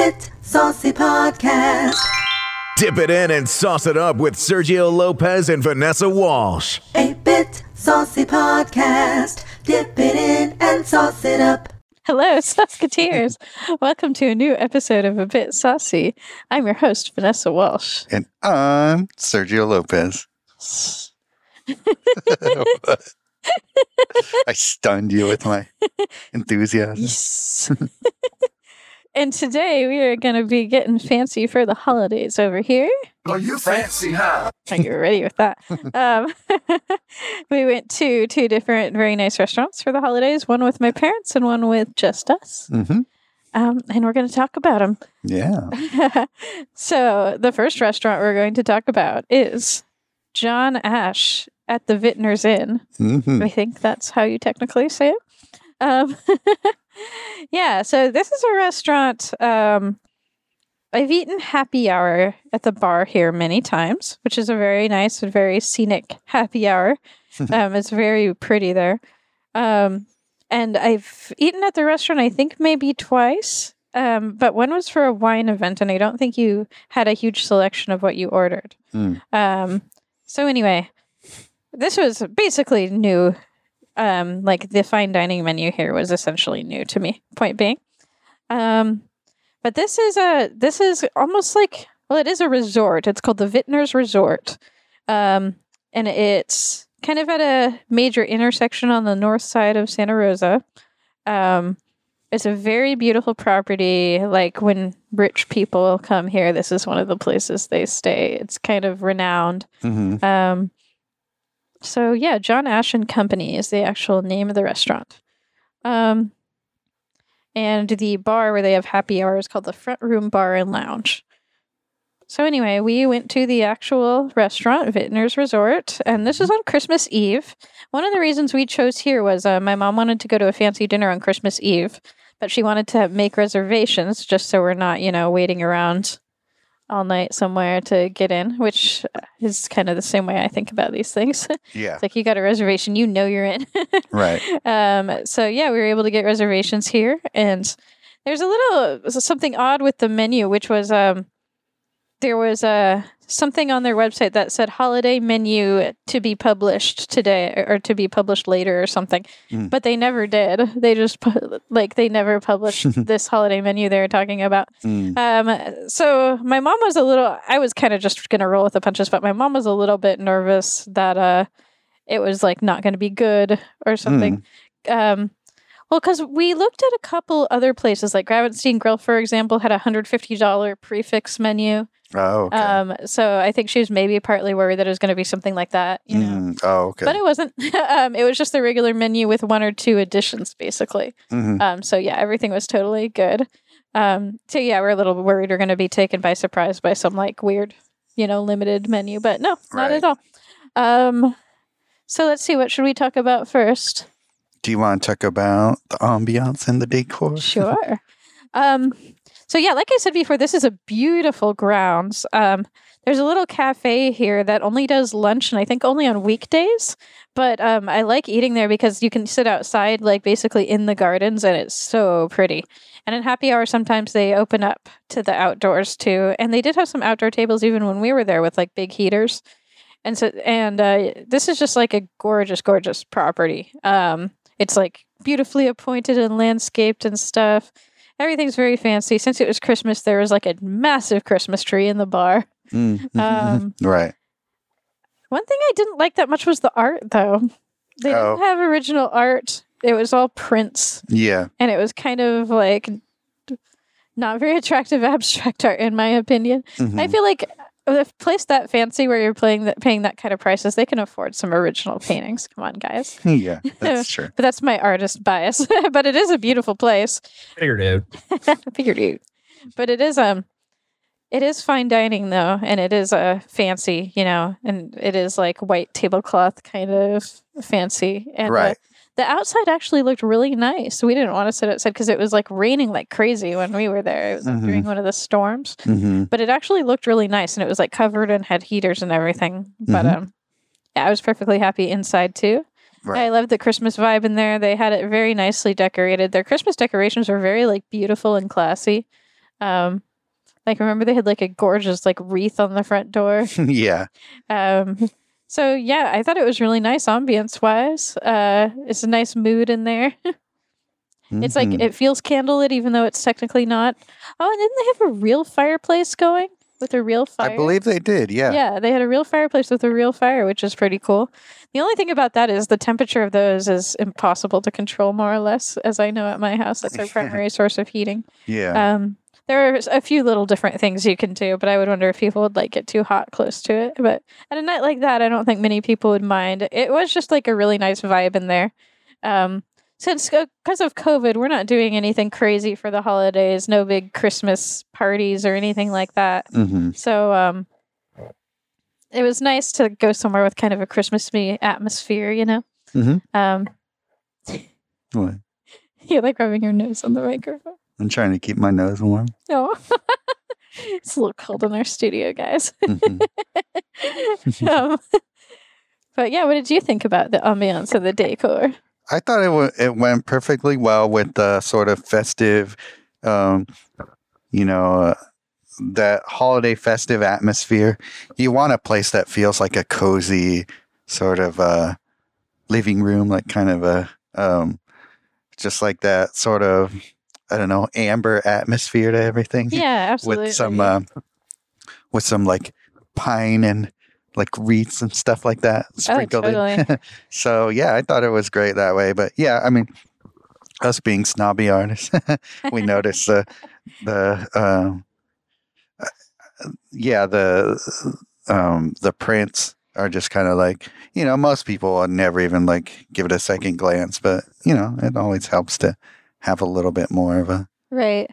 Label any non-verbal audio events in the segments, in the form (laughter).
Bit Saucy Podcast. Dip it in and sauce it up with Sergio Lopez and Vanessa Walsh. A Bit Saucy Podcast. Dip it in and sauce it up. Hello, (laughs) Sausketeers. Welcome to a new episode of A Bit Saucy. I'm your host, Vanessa Walsh. And I'm Sergio Lopez. (laughs) (laughs) I stunned you with my enthusiasm. Yes. And today we are going to be getting fancy for the holidays over here. Are you fancy, huh? Are you ready with that? (laughs) um, (laughs) we went to two different very nice restaurants for the holidays one with my parents and one with just us. hmm Um, and we're going to talk about them. Yeah. (laughs) so, the first restaurant we're going to talk about is John Ash at the Vintners Inn. hmm I think that's how you technically say it. Um, yeah, so this is a restaurant. Um, I've eaten happy hour at the bar here many times, which is a very nice and very scenic (laughs) happy hour. (laughs) um, it's very pretty there. Um, and I've eaten at the restaurant, I think maybe twice. Um, but one was for a wine event, and I don't think you had a huge selection of what you ordered. Mm. Um, so anyway, this was basically new. Um, like the fine dining menu here was essentially new to me. Point being, um, but this is a this is almost like well, it is a resort. It's called the Vintners Resort, um, and it's kind of at a major intersection on the north side of Santa Rosa. Um, it's a very beautiful property. Like when rich people come here, this is one of the places they stay. It's kind of renowned. hmm Um, so yeah, John Ash and Company is the actual name of the restaurant. Um, and the bar where they have happy hour is called the Front Room Bar and Lounge. So anyway, we went to the actual restaurant, Vintners Resort, and this was on Christmas Eve. One of the reasons we chose here was uh, my mom wanted to go to a fancy dinner on Christmas Eve, but she wanted to make reservations just so we're not, you know, waiting around all night somewhere to get in, which is kind of the same way I think about these things. (laughs) Yeah. it's like you got a reservation, you know you're in. (laughs) Right. um, so yeah, we were able to get reservations here, and there's a little something odd with the menu, which was um, there was uh, something on their website that said holiday menu to be published today or, to be published later or something, Mm. but they never did. They just pu- like they never published (laughs) this holiday menu they were talking about. Mm. Um, so my mom was a little, I was kind of just going to roll with the punches, but my mom was a little bit nervous that, uh, it was like not going to be good or something. Um, well, because we looked at a couple other places, like Gravenstein Grill, for example, had a hundred fifty dollar prix fixe menu. Oh, okay. Um, so I think she was maybe partly worried that it was going to be something like that, you know. Mm. Oh, okay. But it wasn't. (laughs) um, it was just the regular menu with one or two additions, basically. hmm Um, so yeah, everything was totally good. Um, so yeah, we're a little worried we're going to be taken by surprise by some like weird, you know, limited menu, but no, not at all. Um, so let's see, what should we talk about first? Do you want to talk about the ambiance and the decor? Sure. (laughs) um, so yeah, like I said before, this is a beautiful grounds. Um, there's a little cafe here that only does lunch, and I think only on weekdays. But um, I like eating there because you can sit outside, like basically in the gardens, and it's so pretty. And in happy hour, sometimes they open up to the outdoors too. And they did have some outdoor tables even when we were there with like big heaters. And so, and uh, this is just like a gorgeous, gorgeous property. Um, it's like beautifully appointed and landscaped and stuff. Everything's very fancy. Since it was Christmas, there was like a massive Christmas tree in the bar. Mm. (laughs) Um, right. One thing I didn't like that much was the art, though. They Oh. didn't have original art. It was all prints, Yeah. and it was kind of like not very (laughs) attractive abstract art, in my opinion. I Mhm. feel like a place that fancy where you're playing that, paying that kind of prices, they can afford some original (laughs) paintings. Come on, guys. (laughs) Yeah. That's (laughs) true. But that's my artist bias. but it is a beautiful place. Figured out. Figured you. But it is um it is fine dining though, and it is uh fancy, you know, and it is like white tablecloth kind of fancy. And uh, Right. The outside actually looked really nice. We didn't want to sit outside because it was like raining like crazy when we were there. It was like, Mhm. during one of the storms. hmm But it actually looked really nice and it was like covered and had heaters and everything. But Mhm. um yeah, I was perfectly happy inside too. Right. I loved the Christmas vibe in there. They had it very nicely decorated. Their Christmas decorations were very like beautiful and classy. Um, like remember they had like a gorgeous like wreath on the front door. (laughs) yeah. Um, so yeah, I thought it was really nice ambience wise. Uh, it's a nice mood in there. (laughs) It's like Mhm. it feels candlelit, even though it's technically not. Oh, and didn't they have a real fireplace going with a real fire? I believe they did. Yeah. Yeah, they had a real fireplace with a real fire, which is pretty cool. The only thing about that is the temperature of those is impossible to control, more or less, as I know at my house. That's our primary (laughs) source of heating. Yeah. Um, there are a few little different things you can do, but I would wonder if people would like get too hot close to it. But at a night like that, I don't think many people would mind. It was just like a really nice vibe in there. Um, since because of COVID, we're not doing anything crazy for the holidays. No big Christmas parties or anything like that. hmm So um, it was nice to go somewhere with kind of a Christmassy atmosphere, you know. Mhm. Um, (laughs) What? you like rubbing your nose on the microphone. I'm trying to keep my nose warm. No. (laughs) it's a little cold in our studio, guys. Mhm. (laughs) um, but yeah, what did you think about the ambiance and the decor? I thought it w- it went perfectly well with the sort of festive, um, you know, uh, that holiday festive atmosphere. You want a place that feels like a cozy sort of uh, living room, like kind of a um, just like that sort of I don't know amber atmosphere to everything. Yeah, (laughs) absolutely. with some uh, with some like pine and like wreaths and stuff like that sprinkled in. Oh, totally. (laughs) so yeah, I thought it was great that way. But yeah, I mean, us being snobby artists, (laughs) we notice the the um, uh, yeah the um, the prints are just kind of like you know most people would never even like give it a second glance, but you know it always helps to have a little bit more of a right.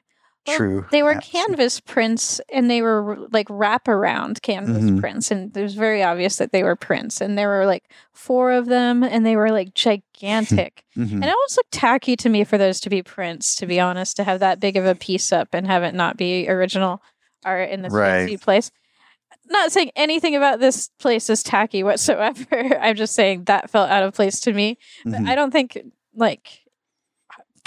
Well, true. They were atmosphere. canvas prints and they were like wraparound canvas Mhm. prints. And it was very obvious that they were prints. And there were like four of them and they were like (laughs) gigantic. Mhm. And it almost looked tacky to me for those to be prints, to be honest, to have that big of a piece up and have it not be original art in this Right. fancy place. Not saying anything about this place is tacky whatsoever. (laughs) I'm just saying that felt out of place to me. But Mhm. I don't think like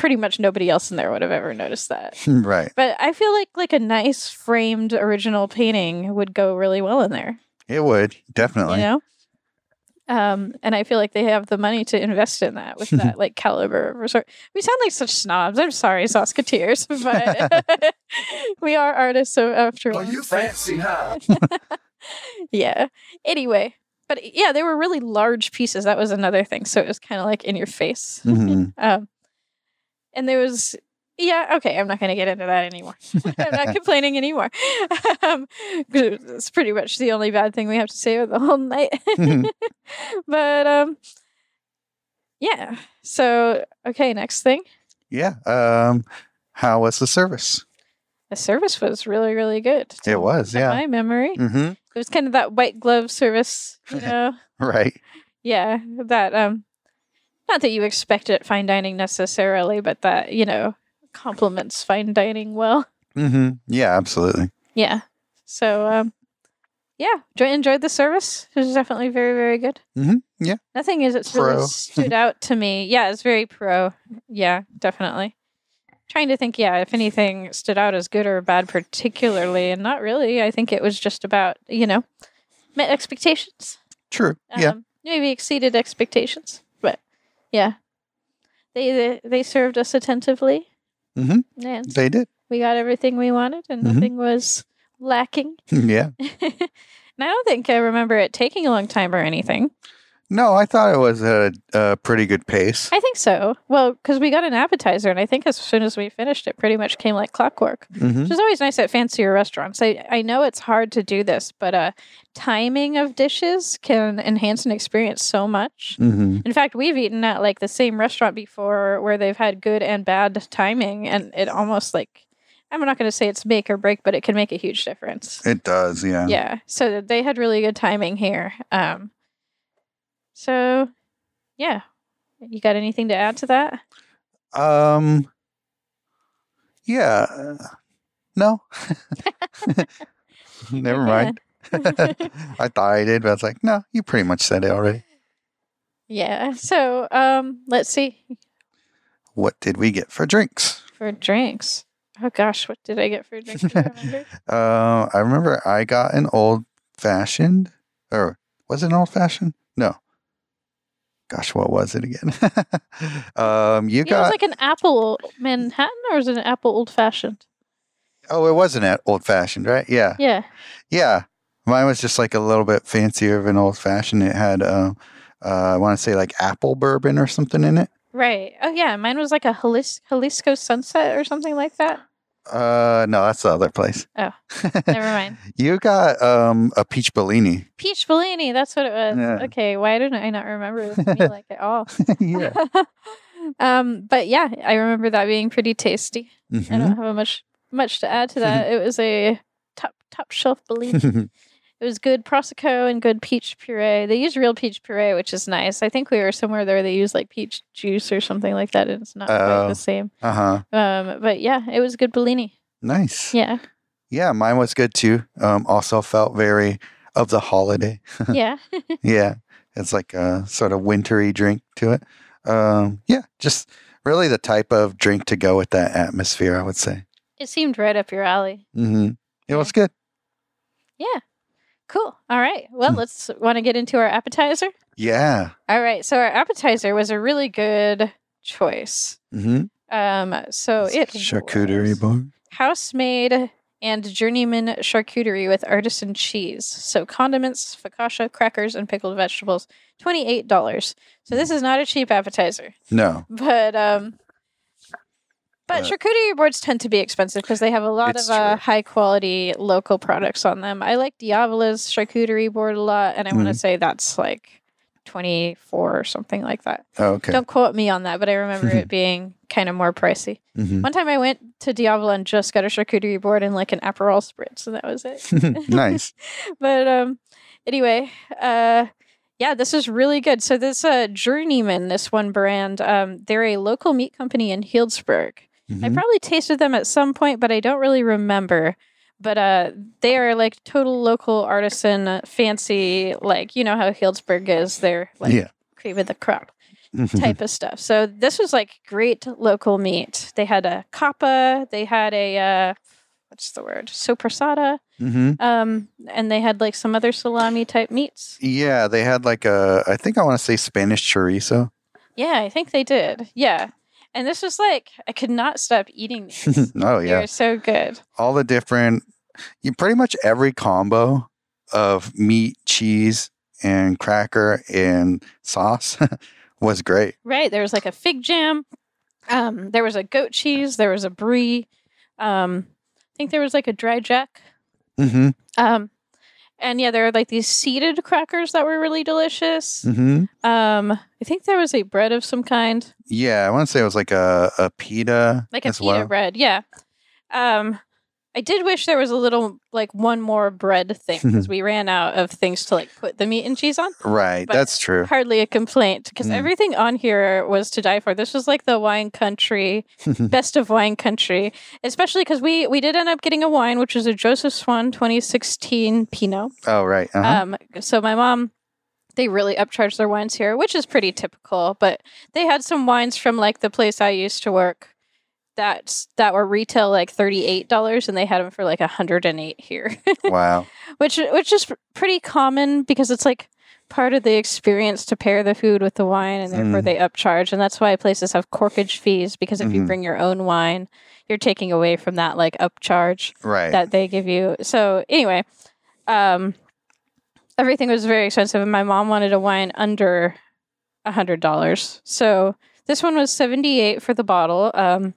pretty much nobody else in there would have ever noticed that. (laughs) right. But I feel like like a nice framed original painting would go really well in there. It would definitely. You know? Um, and I feel like they have the money to invest in that with that (laughs) like caliber of resort. We sound like such snobs. I'm sorry, Saskatoons, (laughs) but we are artists. So after all, Oh, you fancy, huh? yeah. Anyway, but yeah, they were really large pieces. That was another thing. So it was kind of like in your face. Mhm. Um, and there was, yeah, okay, I'm not going to get into that anymore. (laughs) I'm not complaining anymore. (laughs) Um, it's pretty much the only bad thing we have to say about the whole night. Mhm. (laughs) but um, yeah. So okay, next thing. yeah. Um, how was the service? The service was really, really good. It was, yeah. My memory. Mm-hmm. It was kind of that white glove service, you know. Right. yeah, that um, not that you expect it fine dining necessarily, but that you know complements fine dining well. Mm-hmm. Yeah, absolutely. Yeah. So um yeah, enjoy- enjoyed the service. It was definitely very, very good. Mm-hmm. yeah. Nothing is it's really stood out to me. Yeah, it's very pro. Yeah, definitely. Trying to think, yeah, if anything stood out as good or bad particularly, and not really. I think it was just about, you know, met expectations. True. yeah. Um, maybe exceeded expectations. Yeah. They they, they served us attentively. Mm-hmm. And They did. we got everything we wanted and Mhm. nothing was lacking. (laughs) yeah. (laughs) and I don't think I remember it taking a long time or anything. No, I thought it was a, a pretty good pace. I think so. Well, because we got an appetizer, and I think as soon as we finished, it pretty much came like clockwork, Mm-hmm. which is always nice at fancier restaurants. I, I know it's hard to do this, but uh, timing of dishes can enhance an experience so much. Mm-hmm. In fact, we've eaten at like the same restaurant before where they've had good and bad timing, and it almost like I'm not going to say it's make or break, but it can make a huge difference. It does. Yeah. yeah so they had really good timing here um so yeah you got anything to add to that Um. Yeah. uh, No. (laughs) (laughs) Never mind. (laughs) I thought I did, but I was like, no, you pretty much said it already. yeah so um let's see What did we get for drinks? for drinks Oh gosh, what did I get for drinks? drink? Remember? Uh, I remember I got an old fashioned, or was it an old fashioned? No. Gosh, what was it again? (laughs) um, you yeah, it was got like an apple Manhattan, or is it an apple old fashioned? oh, it wasn't an old fashioned, right? Yeah, Yeah. yeah. Mine was just like a little bit fancier of an old fashioned. It had, uh, uh, I want to say like apple bourbon or something in it. Right. Oh yeah, mine was like a Jalis- Jalisco Sunset or something like that. Uh, no, that's the other place. Oh, (laughs) Never mind. you got um a peach Bellini. Peach Bellini, that's what it was. Yeah. Okay, why didn't I not remember this (laughs) like at all? (laughs) yeah. um, but yeah, I remember that being pretty tasty. I Mhm. don't have much much to add to that. it was a top top shelf Bellini. It was good prosecco and good peach puree. They use real peach puree, which is nice. I think we were somewhere there they use like peach juice or something like that, and it's not quite Oh. the same. uh huh. Um, but yeah, it was good Bellini. Nice. Yeah, Yeah, mine was good too. Um, also felt very of the holiday. (laughs) yeah. (laughs) yeah, it's like a sort of wintry drink to it. Um, yeah, just really the type of drink to go with that atmosphere. I would say. It seemed right up your alley. Mm-hmm. It was good. Yeah. Cool. All right. Well, Hmm. let's want to get into our appetizer. Yeah. All right. So our appetizer was a really good choice. hmm Um, so it charcuterie board. house made and journeyman charcuterie with artisan cheese. So condiments, focaccia, crackers, and pickled vegetables. Twenty eight dollars. So this is not a cheap appetizer, No, but um. But Uh, charcuterie boards tend to be expensive because they have a lot of uh, high quality local products on them. I like Diavola's charcuterie board a lot, and I want to say that's like twenty four or something like that. Oh, okay. Don't quote me on that, but I remember it (laughs) being kind of more pricey. hmm One time I went to Diavola and just got a charcuterie board and like an Aperol spritz, and that was it. (laughs) nice. (laughs) but um, anyway, uh, yeah, this is really good. So this uh, Journeyman, this one brand, um, they're a local meat company in Healdsburg. I Mhm. probably tasted them at some point, but I don't really remember. But uh, they are like total local artisan, uh, fancy, like you know how Healdsburg is. They're like Yeah. cream of the crop Mhm. type of stuff. So this was like great local meat. They had a coppa, they had a uh, what's the word? Sopressata, Mhm. um, and they had like some other salami type meats. Yeah, they had like a. I think I want to say Spanish chorizo. Yeah, I think they did. Yeah. And this was like I could not stop eating (laughs) these. oh yeah, they're so good. all the different. You pretty much every combo of meat, cheese, and cracker and sauce (laughs) was great. Right. There was like a fig jam. Um, there was a goat cheese. There was a brie. Um, I think there was like a dry jack. hmm Um, and yeah, there were like these seeded crackers that were really delicious. hmm Um, I think there was a bread of some kind, Yeah, I want to say it was like a a pita like a pita well. bread. Yeah. Um, I did wish there was a little like one more bread thing because (laughs) we ran out of things to like put the meat and cheese on. Right, But- that's true. Hardly a complaint because Mm. everything on here was to die for. This was like the wine country, (laughs) best of wine country, especially because we we did end up getting a wine which was a Joseph Swan 2016 Pinot. oh right. Uh-huh. Um, so my mom, they really upcharge their wines here, which is pretty typical. But they had some wines from like the place I used to work that that were retail like thirty eight dollars, and they had them for like hundred and eight here, (laughs) wow. which which is pretty common because it's like part of the experience to pair the food with the wine, and therefore Mm. they upcharge, and that's why places have corkage fees because if you Mhm. bring your own wine, you're taking away from that like upcharge Right. that they give you. So anyway, um, everything was very expensive, and my mom wanted a wine under a hundred dollars. So this one was seventy eight for the bottle. Um,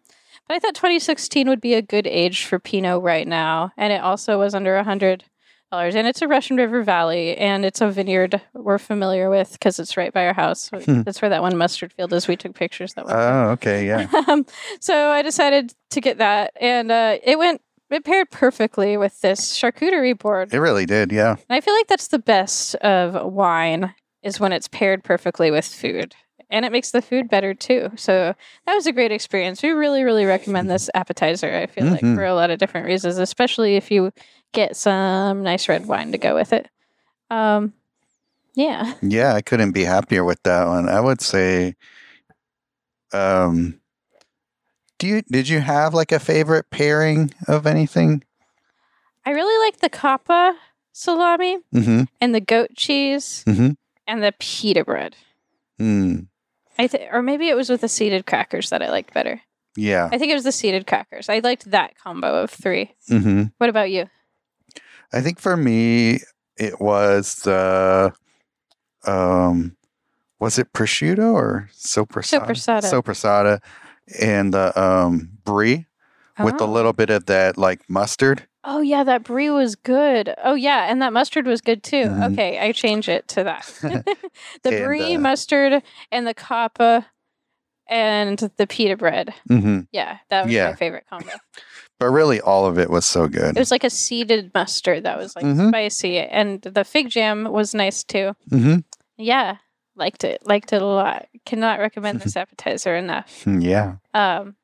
but I thought 2016 would be a good age for Pinot right now, and it also was under a hundred dollars. And it's a Russian River Valley, and it's a vineyard we're familiar with because it's right by our house. (laughs) Hmm. That's where that one mustard field is. We took pictures that one. oh, okay. Yeah. (laughs) um, so I decided to get that, and uh, it went. It paired perfectly with this charcuterie board. It really did. Yeah. And I feel like that's the best of wine is when it's paired perfectly with food, and it makes the food better too. So that was a great experience. We really, really recommend this appetizer. I feel like Mhm. for a lot of different reasons, especially if you get some nice red wine to go with it. Um, yeah. Yeah, I couldn't be happier with that one. I would say um Do you did you have like a favorite pairing of anything? I really like the coppa salami Mm-hmm. and the goat cheese Mhm. and the pita bread. Mm. I th- or maybe it was with the seeded crackers that I liked better. Yeah. I think it was the seeded crackers. I liked that combo of three. Mm-hmm. What about you? I think for me it was the um was it prosciutto or sopressata? Sopressata. Sopressata and the um brie with a Oh. little bit of that like mustard. Oh yeah, that brie was good. Oh yeah, and that mustard was good too. Mhm. Okay, I change it to that. (laughs) (laughs) the And, brie, uh, mustard, and the coppa, and the pita bread. Mm-hmm. Yeah, that was Yeah. my favorite combo. (laughs) But really all of it was so good. It was like a seeded mustard that was like Mhm. spicy, and the fig jam was nice too. mm-hmm. Yeah, liked it. Liked it a lot. Cannot recommend this appetizer enough. Yeah. Um,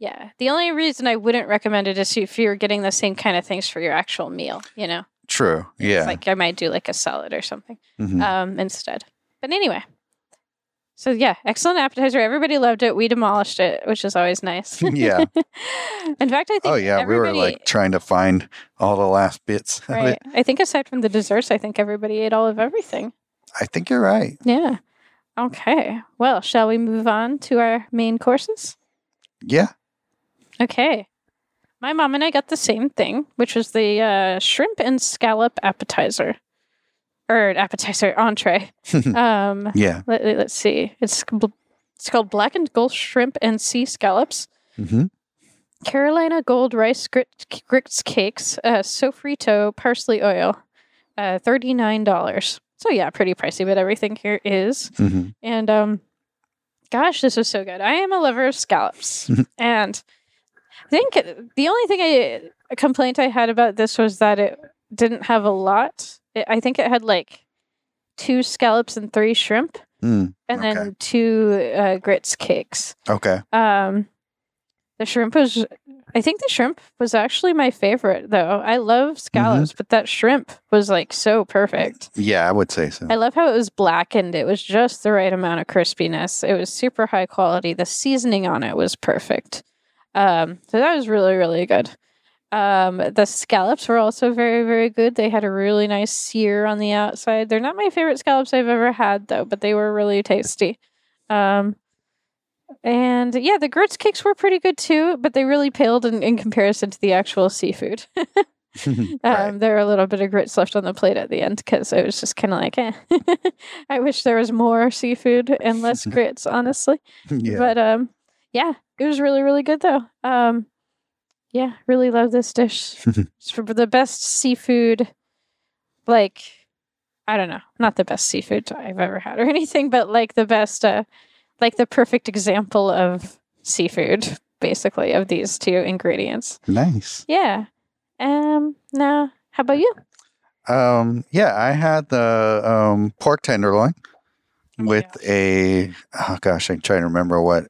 yeah, the only reason I wouldn't recommend it is if you're getting the same kind of things for your actual meal. You know, True. It's Yeah. like I might do like a salad or something Mhm. um, instead. But anyway, so yeah, excellent appetizer. Everybody loved it. We demolished it, which is always nice. (laughs) yeah. In fact, I think Oh yeah, we were like trying to find all the last bits right. I think aside from the desserts, I think everybody ate all of everything. I think you're right. Yeah. Okay. Well, shall we move on to our main courses? Yeah. Okay. My mom and I got the same thing, which was the uh, shrimp and scallop appetizer, or appetizer entree. (laughs) um, Yeah. let, us see. It's it's called blackened gold shrimp and sea scallops, hmm Carolina gold rice grit, grits cakes, uh, sofrito parsley oil, uh, thirty nine dollars. So yeah, pretty pricey, but everything here is. hmm And um gosh, this was so good. I am a lover of scallops. and I think the only thing I a complaint I had about this was that it didn't have a lot. It, I think it had like two scallops and three shrimp Mm. and Okay. then two uh, grits cakes. Okay. Um the shrimp was I think the shrimp was actually my favorite though. I love scallops, but that shrimp was like so perfect. Yeah, I would say so. I love how it was blackened. It was just the right amount of crispiness. It was super high quality. The seasoning on it was perfect. Um, so that was really, really good. Um, the scallops were also very, very good. They had a really nice sear on the outside. They're not my favorite scallops I've ever had, though, but they were really tasty. Um, and yeah, the grits cakes were pretty good too, but they really paled in, in comparison to the actual seafood. (laughs) (laughs) Um, Right. There were a little bit of grits left on the plate at the end because I was just kind of like, eh. (laughs) I wish there was more seafood and less grits, honestly. yeah. But um, yeah, it was really, really good though. Um, yeah, really love this dish. (laughs) it's for the best seafood, like I don't know, not the best seafood I've ever had or (laughs) anything, but like the best, uh, like the perfect example of seafood, basically, of these two ingredients. nice. Yeah. Um. Now, how about you? Um, yeah, I had the um, pork tenderloin Oh with a oh gosh, I'm trying to remember what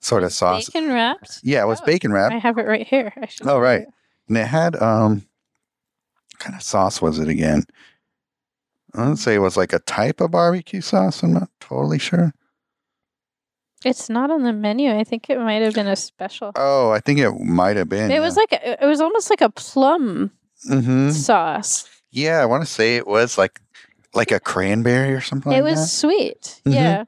sort of sauce. Bacon wrapped. Yeah, it was Oh, bacon wrap, I have it right here. Oh, right. and it had um, what kind of sauce was it again? I would say it was like a type of barbecue sauce. I'm not totally sure. It's not on the menu. I think it might have been a special. Oh, I think it might have been. It was like a, it was almost like a plum hmm sauce. Yeah, I want to say it was like like a cranberry or something. it like was that. sweet. Mhm. Yeah.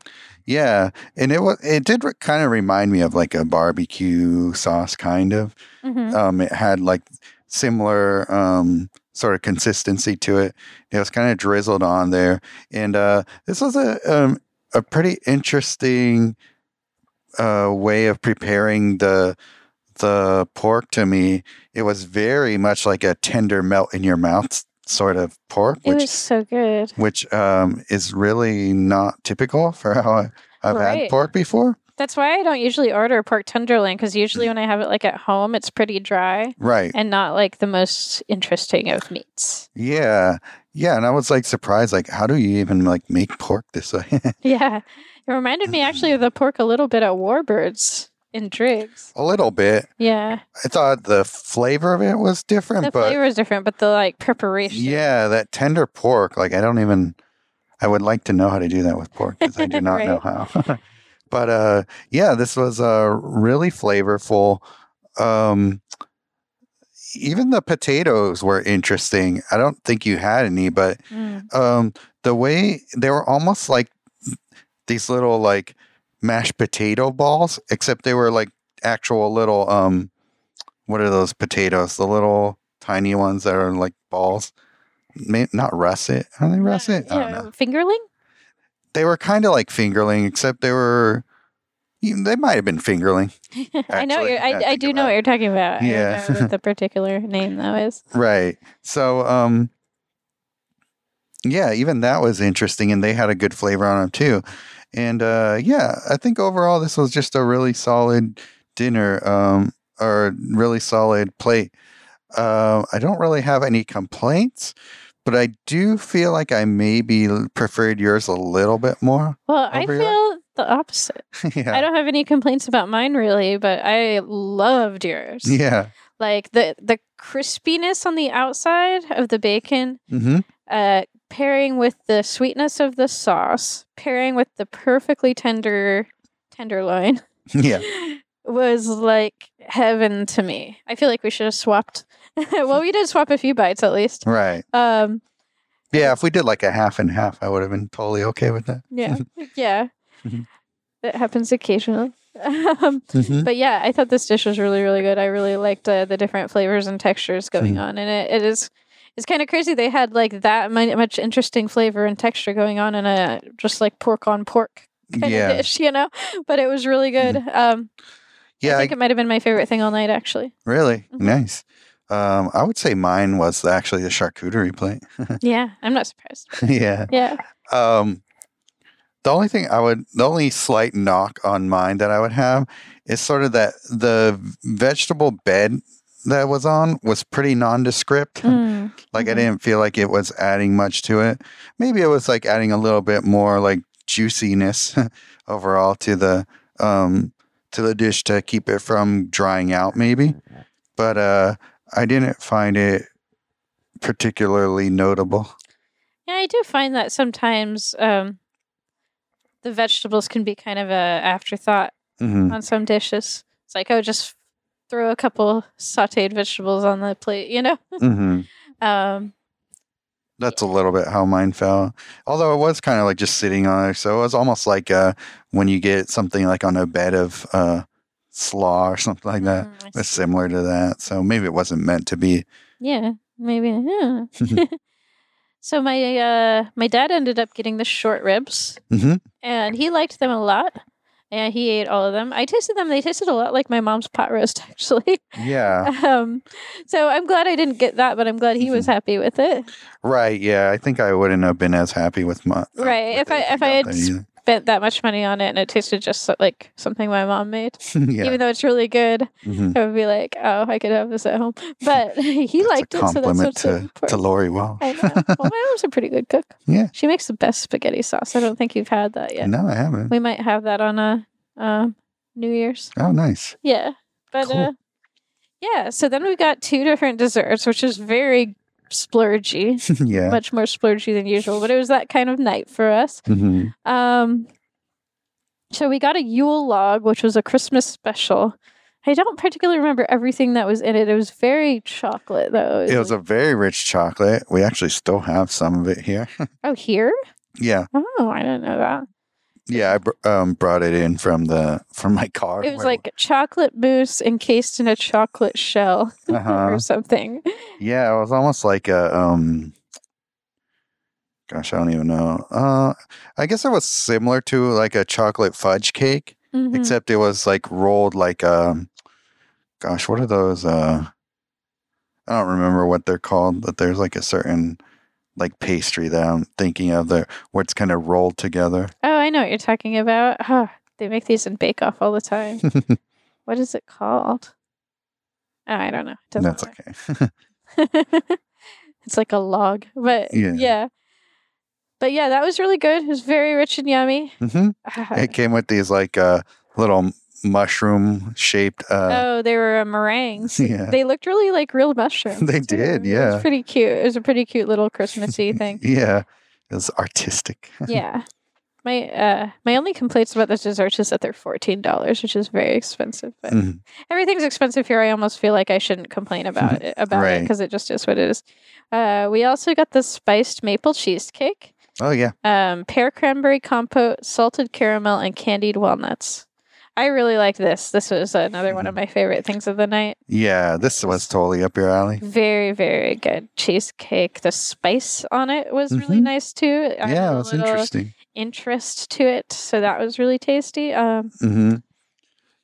Yeah, and it was it did re- kind of remind me of like a barbecue sauce kind of. hmm Um, it had like similar um sort of consistency to it. It was kind of drizzled on there, and uh, this was a um, a pretty interesting uh way of preparing the the pork to me. It was very much like a tender melt in your mouth sort of pork, It which was so good. which um, is really not typical for how I, I've Right. had pork before. That's why I don't usually order pork tenderloin because usually when I have it like at home, it's pretty dry Right. and not like the most interesting of meats. Yeah. Yeah. And I was like surprised, like, how do you even like make pork this way? (laughs) Yeah. It reminded me actually of the pork a little bit at Warbirds in Driggs. a little bit. Yeah. I thought the flavor of it was different, The but flavor is different, but the like preparation. yeah, that tender pork, like, I don't even, I would like to know how to do that with pork because I do (laughs) not know how. (laughs) But uh, yeah, this was uh, really flavorful. Um, even the potatoes were interesting. I don't think you had any, but Mm. um, the way they were almost like these little like mashed potato balls, except they were like actual little um, what are those potatoes? The little tiny ones that are like balls. May, not russet. Are they russet? I don't Yeah, know. fingerling. They were kind of like fingerling, except they were. They might have been fingerling. (laughs) I know. You're, I, I do know what you're talking about. Yeah. I don't know what the (laughs) particular name though is. Right. So, um, yeah, even that was interesting, and they had a good flavor on them too. And uh, yeah, I think overall this was just a really solid dinner, um, or really solid plate. Uh, I don't really have any complaints, but I do feel like I maybe preferred yours a little bit more. Well, I feel yours? the opposite. (laughs) yeah. I don't have any complaints about mine really, but I loved yours. Yeah. Like the the crispiness on the outside of the bacon, hmm uh, pairing with the sweetness of the sauce, pairing with the perfectly tender tenderloin, (laughs) Yeah. (laughs) was like heaven to me. I feel like we should have swapped. (laughs) well, we did swap a few bites at least. Right. Um, Yeah. If we did like a half and half, I would have been totally okay with that. yeah, yeah, Mhm. that happens occasionally. um, Mhm. but yeah, I thought this dish was really, really good. I really liked uh, the different flavors and textures going Mhm. on, and it, it is. It's kind of crazy they had like that much interesting flavor and texture going on in a just like pork on pork kind Yeah. of dish, you know. But it was really good. Um, Yeah. I I think it might have been my favorite thing all night, actually. Really Mhm. nice. Um, I would say mine was actually the charcuterie plate. (laughs) Yeah, I'm not surprised. yeah. Yeah. Um, the only thing I would, the only slight knock on mine that I would have is sort of that the vegetable bed that was on was pretty nondescript. Mm, Like I mhm. didn't feel like it was adding much to it. Maybe it was like adding a little bit more like juiciness (laughs) overall to the um to the dish to keep it from drying out maybe. But uh I didn't find it particularly notable. Yeah, I do find that sometimes um, the vegetables can be kind of a afterthought hmm on some dishes. It's like, oh, just throw a couple sautéed vegetables on the plate, you know? (laughs) hmm Um, That's a little bit how mine fell. Although it was kind of like just sitting on it. So it was almost like uh when you get something like on a bed of uh slaw or something like that. mm, It's similar to that. So maybe it wasn't meant to be. yeah, maybe. Yeah. (laughs) (laughs) so my uh, my dad ended up getting the short ribs, hmm and he liked them a lot. And he ate all of them. I tasted them; they tasted a lot like my mom's pot roast, (laughs) actually. Yeah. um, so I'm glad I didn't get that, but I'm glad he was happy with it. Right. Yeah. I think I wouldn't have been as happy with my Right, with if I- if I had that s- either. Spent that much money on it, and it tasted just like something my mom made. (laughs) yeah. Even though it's really good, Mhm. I would be like, "Oh, I could have this at home." (laughs) But (laughs) he liked it, so that's compliment what's to, to. Lori Well. I know. Well, my mom's a pretty good cook. Yeah. She makes the best spaghetti sauce. I don't think you've had that yet. No, I haven't. We might have that on a um, New Year's. Oh, nice. Yeah, but Cool. uh, yeah. So then we've got two different desserts, which is very splurgy, (laughs) (laughs) yeah. much more splurgy than usual. But it was that kind of night for us. hmm Um, so we got a Yule log, which was a Christmas special. I don't particularly remember everything that was in it. It was very chocolate, though. It was a very rich chocolate. We actually still have some of it here. (laughs) oh here. yeah. Oh, I didn't know that. Yeah. I br- um, brought it in from the from my car. It was like chocolate mousse encased in a chocolate shell (laughs) uh-huh. or something. Yeah, it was almost like a um gosh, I don't even know. Uh I guess it was similar to like a chocolate fudge cake, Mhm. except it was like rolled like um gosh, what are those uh I don't remember what they're called, but there's like a certain like pastry that I'm thinking of there where it's kind of rolled together. Oh, I know what you're talking about. Ah, they make these in Bake Off all the time. (laughs) what is it called? Oh, I don't know. It doesn't That's matter. okay. (laughs) (laughs) it's like a log, but Yeah. yeah. But yeah, that was really good. It was very rich and yummy. hmm Ah, (sighs) It came with these like uh little mushroom shaped uh oh, they were uh, meringues. (laughs) yeah. They looked really like real mushrooms. (laughs) They too. did, It yeah. was pretty cute. It was a pretty cute little (laughs) Christmassy thing. Yeah. It was artistic. Yeah. My uh my only complaints about the desserts is that they're fourteen dollars, which is very expensive. But Mhm. everything's expensive here. I almost feel like I shouldn't complain about it about it because it just is what it is. Uh, we also got the spiced maple cheesecake, Oh yeah. um, pear cranberry compote, salted caramel, and candied walnuts. I really liked this. This was another one of my favorite things of the night. Yeah, this was totally up your alley. Very, very good cheesecake. The spice on it was really Mhm. nice too. I Yeah, it was interesting. Interest to it, so that was really tasty. Um, mm-hmm.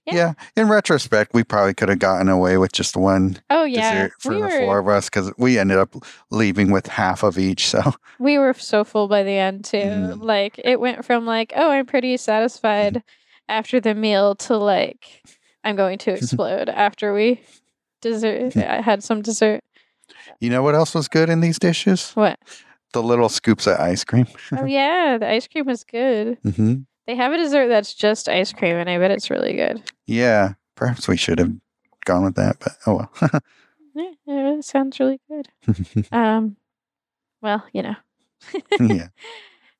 Yeah. Yeah. In retrospect, we probably could have gotten away with just one oh yeah, for we the were four of us because we ended up leaving with half of each. So we were so full by the end too. Mm. Like it went from like, oh, I'm pretty satisfied after the meal to like, I'm going to (laughs) explode after we dessert. (laughs) I had some dessert. you know what else was good in these dishes? What? The little scoops of ice cream. Oh (laughs) yeah, the ice cream was good. Mm-hmm. They have a dessert that's just ice cream, and I bet it's really good. Yeah. Perhaps we should have gone with that, but oh well. Yeah, it sounds really good. Um, well, you know, yeah.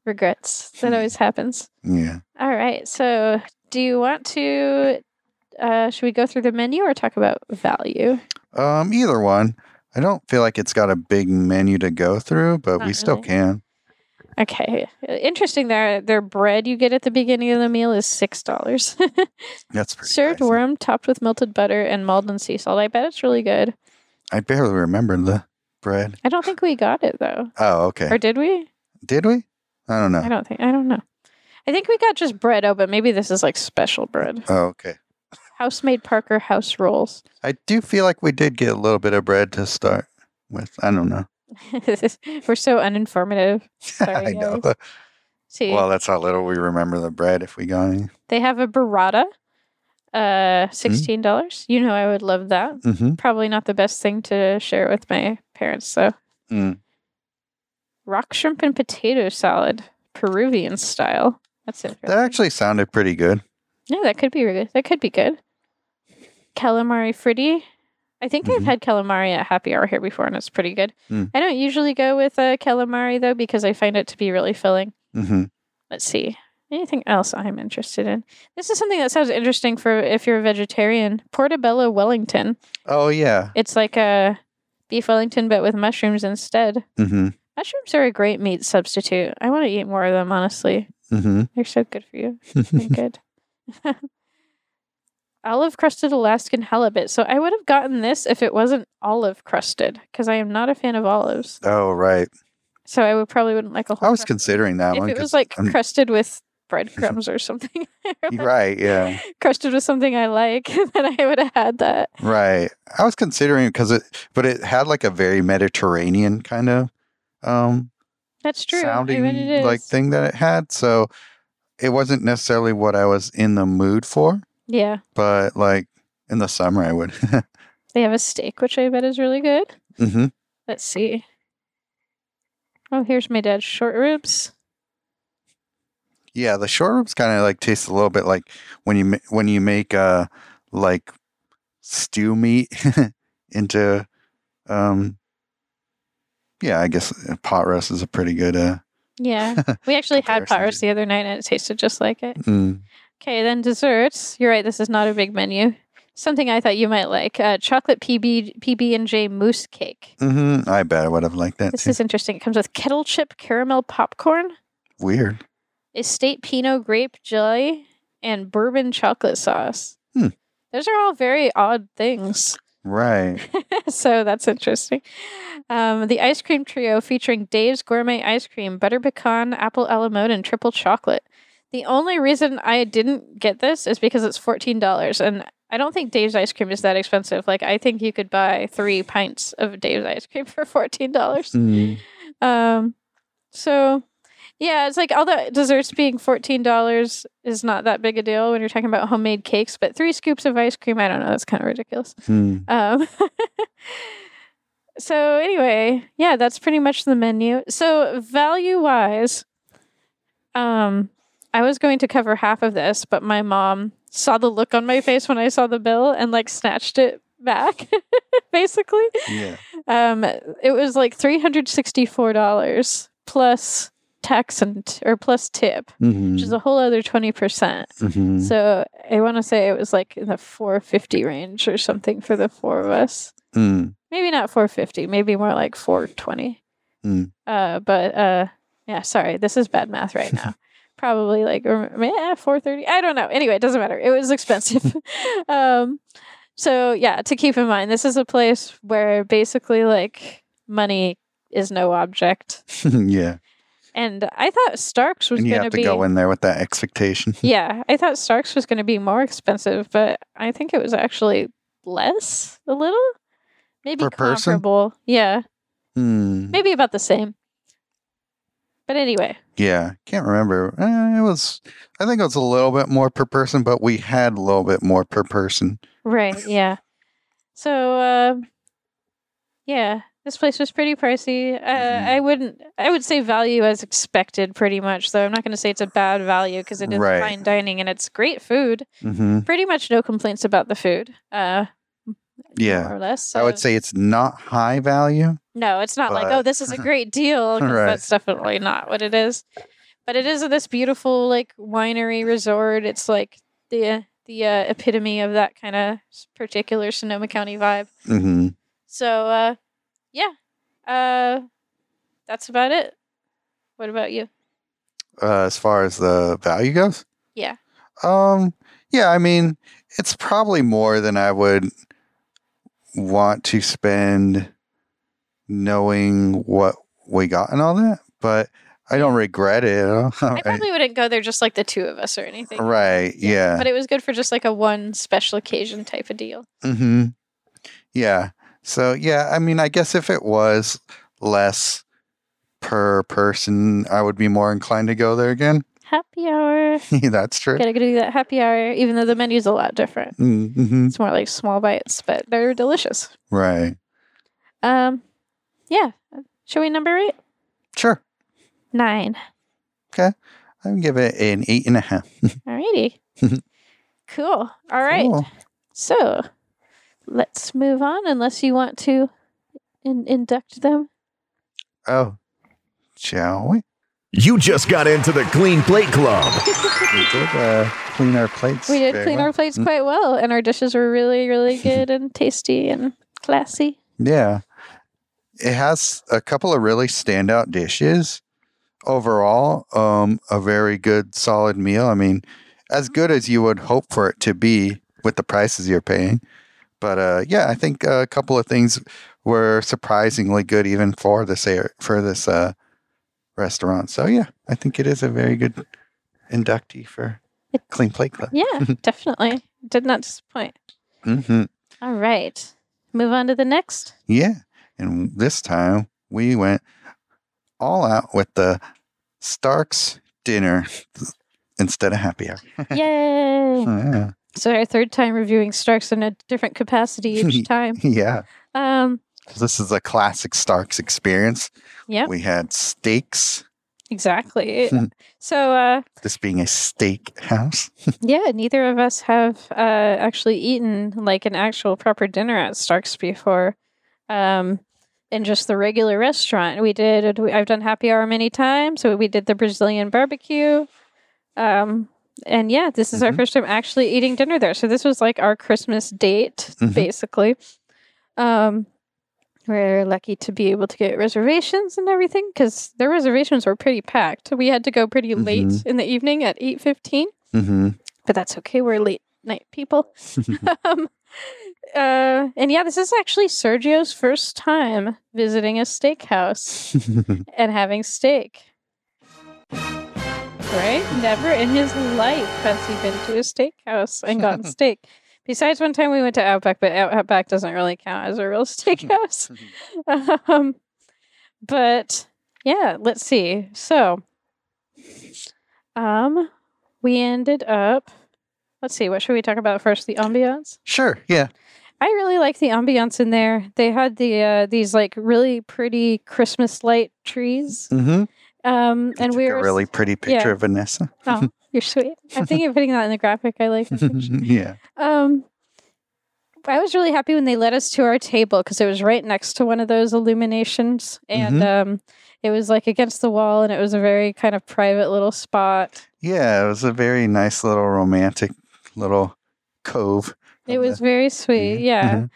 Regrets. That always happens. Yeah. All right. So, do you want to? Uh, should we go through the menu or talk about value? Um, either one. I don't feel like it's got a big menu to go through, but we Not still really. can. Okay. Interesting. Their their bread you get at the beginning of the meal is six dollars. (laughs) That's pretty Served pricey. worm topped with melted butter and Maldon sea salt. I bet it's really good. I barely remember the bread. I don't think we got it though, Oh, okay. or did we? Did we? I don't know. I don't think. I don't know. I think we got just bread. Oh, but maybe this is like special bread. Oh, okay. House made Parker house rolls. I do feel like we did get a little bit of bread to start with. I don't know. (laughs) We're so uninformative. (laughs) Sorry, I know. guys. See, Well, that's how little we remember the bread if we got any. they have a burrata. Uh, sixteen dollars. You know, I would love that. Mm-hmm. Probably not the best thing to share with my parents, though. Mm. Rock shrimp and potato salad, Peruvian style. That's interesting. That actually sounded pretty good. yeah, that could be good. That could be good. Calamari fritti. I think I've Mhm. had calamari at happy hour here before, and it's pretty good. Mm. I don't usually go with uh, calamari though because I find it to be really filling. Mm-hmm. Let's see. Anything else I'm interested in? This is something that sounds interesting for if you're a vegetarian. Portobello Wellington. Oh yeah. It's like a beef Wellington, but with mushrooms instead. Mm-hmm. Mushrooms are a great meat substitute. I want to eat more of them, honestly. Mm-hmm. They're so good for you. They're (laughs) good. (laughs) olive crusted Alaskan halibut. So I would have gotten this if it wasn't olive crusted, because I am not a fan of olives. oh right. So I would probably wouldn't like a whole. I was crust- considering that if one. it 'cause was like I'm- crusted with breadcrumbs (laughs) or something. like, right. Yeah. crusted with something I like, then I would have had that. Right. I was considering because it, but it had like a very Mediterranean kind of um That's true. Sounding it is. like thing that it had. So it wasn't necessarily what I was in the mood for, Yeah, but like in the summer I would. (laughs) they have a steak, which I bet is really good. hmm Let's see. Oh, here's my dad's short ribs. Yeah, the short ribs kind of like taste a little bit like when you when you make uh like stew meat (laughs) into um yeah, I guess uh, pot roast is a pretty good uh Yeah, (laughs) we actually had pot roast the other night, and it tasted just like it. mm, Okay, then desserts. You're right. This is not a big menu. Something I thought you might like: uh, chocolate PB PB and J mousse cake. hmm I bet I would have liked that This too. is interesting. It comes with kettle chip caramel popcorn, Weird. estate pinot grape jelly, and bourbon chocolate sauce. Hmm. Those are all very odd things. Right. (laughs) so that's interesting. Um, the ice cream trio featuring Dave's gourmet ice cream, butter pecan, apple a la mode, and triple chocolate. The only reason I didn't get this is because it's fourteen dollars, and I don't think Dave's ice cream is that expensive. Like I think you could buy three pints of Dave's ice cream (laughs) for fourteen dollars. Mm, Um, so yeah, it's like all the desserts being fourteen dollars is not that big a deal when you're talking about homemade cakes. But three scoops of ice cream, I don't know, that's kind of ridiculous. mm. Um, (laughs) so anyway, yeah, that's pretty much the menu. So value wise, um, I was going to cover half of this, but my mom saw the look on my face when I saw the bill and like snatched it back, (laughs) basically. Yeah. Um, it was like three hundred sixty-four dollars plus tax and or plus tip, Mhm. which is a whole other twenty percent. Mhm. So I want to say it was like in the four fifty range or something for the four of us. Mm. Maybe not four fifty, maybe more like four twenty. Mm. Uh, but uh, yeah, sorry, this is bad math right now. (laughs) Probably like four thirty. I don't know. Anyway, it doesn't matter. It was expensive. (laughs) (laughs) um, so yeah, to keep in mind, this is a place where basically like money is no object. yeah. And I thought Starks was And you going have to to be go in there with that expectation. (laughs) yeah, I thought Starks was going to be more expensive, but I think it was actually less a little. Maybe Per person? Yeah, Hmm. maybe about the same. But anyway, Yeah, can't remember. Eh, it was, I think it was a little bit more per person, but we had a little bit more per person. right, yeah. So, uh, yeah, this place was pretty pricey. Uh, Mhm. I wouldn't, I would say value as expected, pretty much. Though I'm not going to say it's a bad value because it is Right. fine dining and it's great food. hmm Pretty much no complaints about the food. Uh, more Yeah, or less. I would say it's not high value. No, it's not like, oh, this is a (laughs) great deal. Right. That's definitely not what it is. But it is this beautiful like winery resort. It's like the the uh, epitome of that kind of particular Sonoma County vibe. hmm So uh, yeah, uh, that's about it. What about you? Uh, as far as the value goes, Yeah. um, yeah, I mean, it's probably more than I would want to spend knowing what we got and all that, but I don't regret it. (laughs) I probably wouldn't go there just like the two of us or anything. right? Yeah. But it was good for just like a one special occasion type of deal. Mm hmm. Yeah. So yeah, I mean, I guess if it was less per person, I would be more inclined to go there again. Happy hour. (laughs) That's true. Gotta go do that happy hour, even though the menu's a lot different. hmm It's more like small bites, but they're delicious. Right. Um, yeah. Should we number it? Sure. Nine. Okay. I can give it an eight and a half. (laughs) Alrighty. (laughs) cool. All right. Cool. So let's move on, unless you want to in- induct them. Oh, shall we? You just got into the Clean Plate Club. (laughs) We did uh, clean our plates. We did clean well. our plates Mm. quite well, and our dishes were really, really (laughs) good and tasty and classy. Yeah. It has a couple of really standout dishes. Overall, um, a very good, solid meal. I mean, as good as you would hope for it to be with the prices you're paying. But uh, yeah, I think a couple of things were surprisingly good even for this air, for this uh, restaurant. So yeah, I think it is a very good inductee for Clean Plate Club. Yeah, (laughs) definitely. Did not disappoint. hmm All right. Move on to the next. Yeah. And this time we went all out with the Starks dinner instead of happy hour. (laughs) Yay! yeah. So our third time reviewing Starks in a different capacity each (laughs) time. yeah. Um, This is a classic Starks experience. yeah, We had steaks, exactly. (laughs) so uh, this being a steak house. (laughs) yeah, neither of us have uh, actually eaten like an actual proper dinner at Starks before. Um, in just the regular restaurant, we did. I've done happy hour many times. So we did the Brazilian barbecue. Um, and yeah, this is our Mhm. first time actually eating dinner there. So this was like our Christmas date, Mhm. basically. Um, we're lucky to be able to get reservations and everything because their reservations were pretty packed. We had to go pretty late Mhm. in the evening at eight fifteen, hmm but that's okay. We're late night people. (laughs) (laughs) um, uh, and yeah, this is actually Sergio's first time visiting a steakhouse (laughs) and having steak. Right? Never in his life has he been to a steakhouse and gotten (laughs) steak. Besides one time we went to Outback, but Outback doesn't really count as a real (laughs) steakhouse. (laughs) um, but yeah, let's see. So, um, we ended up. Let's see. What should we talk about first? The ambiance. sure. Yeah. I really like the ambiance in there. They had the uh, these like really pretty Christmas light trees. hmm Um, and we're a really pretty picture of Vanessa. Oh, (laughs) you're sweet. I'm thinking of putting that in the graphic. I like. (laughs) yeah. Um, I was really happy when they led us to our table because it was right next to one of those illuminations, and um, it was like against the wall, and it was a very kind of private little spot. Yeah, it was a very nice little romantic little cove. It was the- very sweet. Yeah. Mhm.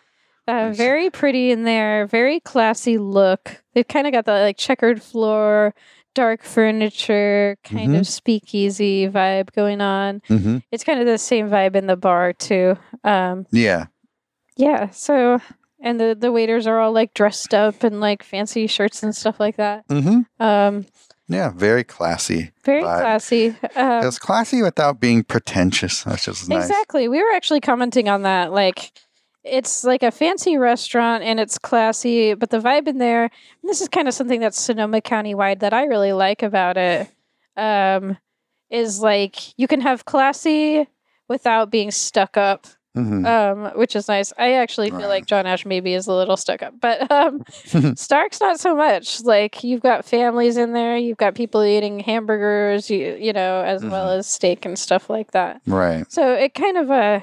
Uh, very pretty in there, very classy look. They've kind of got the like checkered floor, dark furniture, kind of speakeasy vibe going on. Mhm. It's kind of the same vibe in the bar too. Um, Yeah. yeah. So, and the the waiters are all like dressed up in like fancy shirts and stuff like that. hmm Um, Yeah, very classy. very Vibe. classy. It Um, was classy without being pretentious. That's just nice. Exactly. We were actually commenting on that. Like, it's like a fancy restaurant and it's classy, but the vibe in there, this is kind of something that's Sonoma County wide that I really like about it, um, is like you can have classy without being stuck up, Mhm. um, which is nice. I actually feel Right. like John Ash maybe is a little stuck up, but um, (laughs) Stark's not so much. Like you've got families in there, you've got people eating hamburgers, you you know, as well as steak and stuff like that. Right. So it kind of uh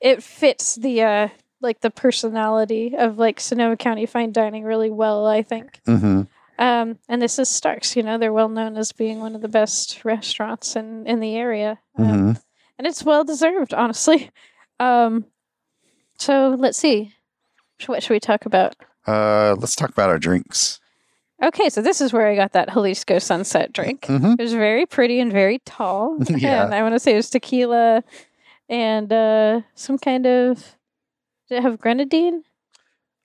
it fits the uh like the personality of like Sonoma County fine dining really well, I think. hmm Um and this is Starks, you know, they're well known as being one of the best restaurants in in the area. Um, hmm and it's well deserved, honestly. Um so let's see. What should we talk about? Uh, let's talk about our drinks. Okay, so this is where I got that Jalisco sunset drink. hmm It was very pretty and very tall. (laughs) Yeah. And I want to say it was tequila and uh, some kind of. Did it have grenadine?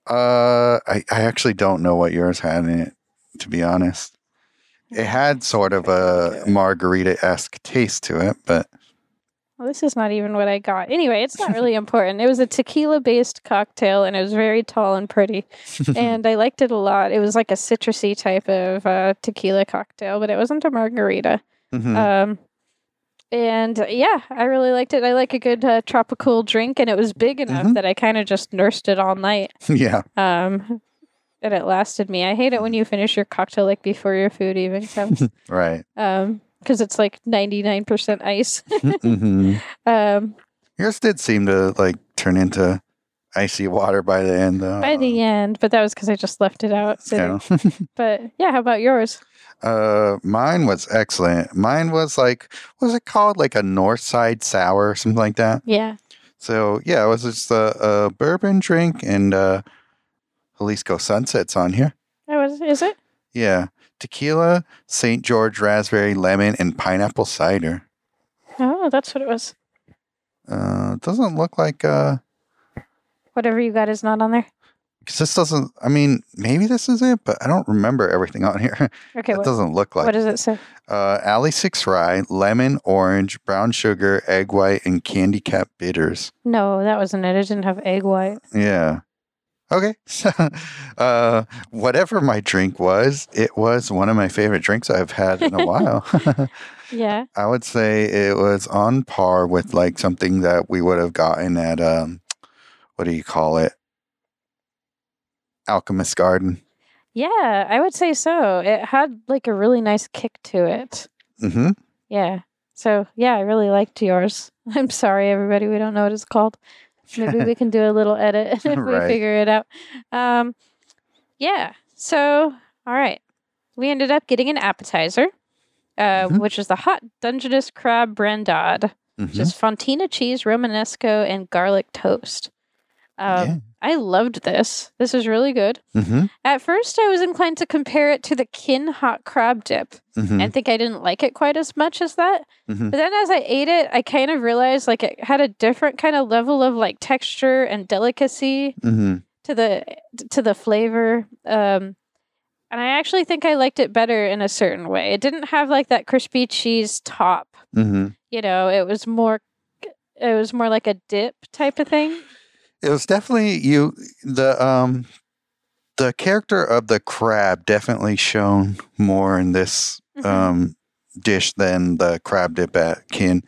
Uh, I, I actually don't know what yours had in it, to be honest. It had sort of a margarita esque taste to it, but Well, this is not even what I got. Anyway, it's not really (laughs) important. It was a tequila based cocktail and it was very tall and pretty. and I liked it a lot. It was like a citrusy type of uh, tequila cocktail, but it wasn't a margarita. Mhm. Um, and yeah, I really liked it. I like a good uh, tropical drink, and it was big enough Mhm. that I kind of just nursed it all night. (laughs) yeah. Um, and it lasted me. I hate it when you finish your cocktail like before your food even (laughs) comes, Right. um, because it's like ninety nine percent ice. (laughs) hmm um, Yours did seem to like turn into icy water by the end, though. by the end, but that was because I just left it out. Yeah. But yeah, how about yours? Uh, mine was excellent. Mine was like, what was it called? Like a North Side Sour or something like that. Yeah. So yeah, it was just a, a bourbon drink and uh, Jalisco Sunsets on here. That was is it? Yeah, tequila, St. George raspberry, lemon, and pineapple cider. Oh, that's what it was. Uh, doesn't look like uh, Whatever you got is not on there. Because this doesn't. I mean, maybe this is it, but I don't remember everything on here. (laughs) Okay. it What, doesn't look like. what does it say? Uh, Alley Six Rye, lemon, orange, brown sugar, egg white, and candy cap bitters. No, that wasn't it. It didn't have egg white. Yeah. Okay. So, (laughs) uh, whatever my drink was, it was one of my favorite drinks I've had in a while. (laughs) Yeah. I would say it was on par with like something that we would have gotten at um, what do you call it? Alchemist Garden. Yeah, I would say so. It had like a really nice kick to it. Mm-hmm. Yeah. So yeah, I really liked yours. (laughs) I'm sorry, everybody. We don't know what it's called. Maybe we can do a little edit (laughs) if we figure it out. Um, yeah. So all right, we ended up getting an appetizer, uh, Mhm. which is the hot Dungeness crab brandade, which Mm-hmm. is fontina cheese, romanesco, and garlic toast. Um, yeah. I loved this. This is really good. Mm-hmm. At first, I was inclined to compare it to the kin hot crab dip Mm-hmm. and think I didn't like it quite as much as that. Mhm. But then as I ate it, I kind of realized like it had a different kind of level of like texture and delicacy Mm-hmm. to the to the flavor. Um, and I actually think I liked it better in a certain way. It didn't have like that crispy cheese top. Mm-hmm. You know, it was more it was more like a dip type of thing. It was definitely you. The um, the character of the crab definitely shown more in this Mhm. um dish than the crab dip at kin.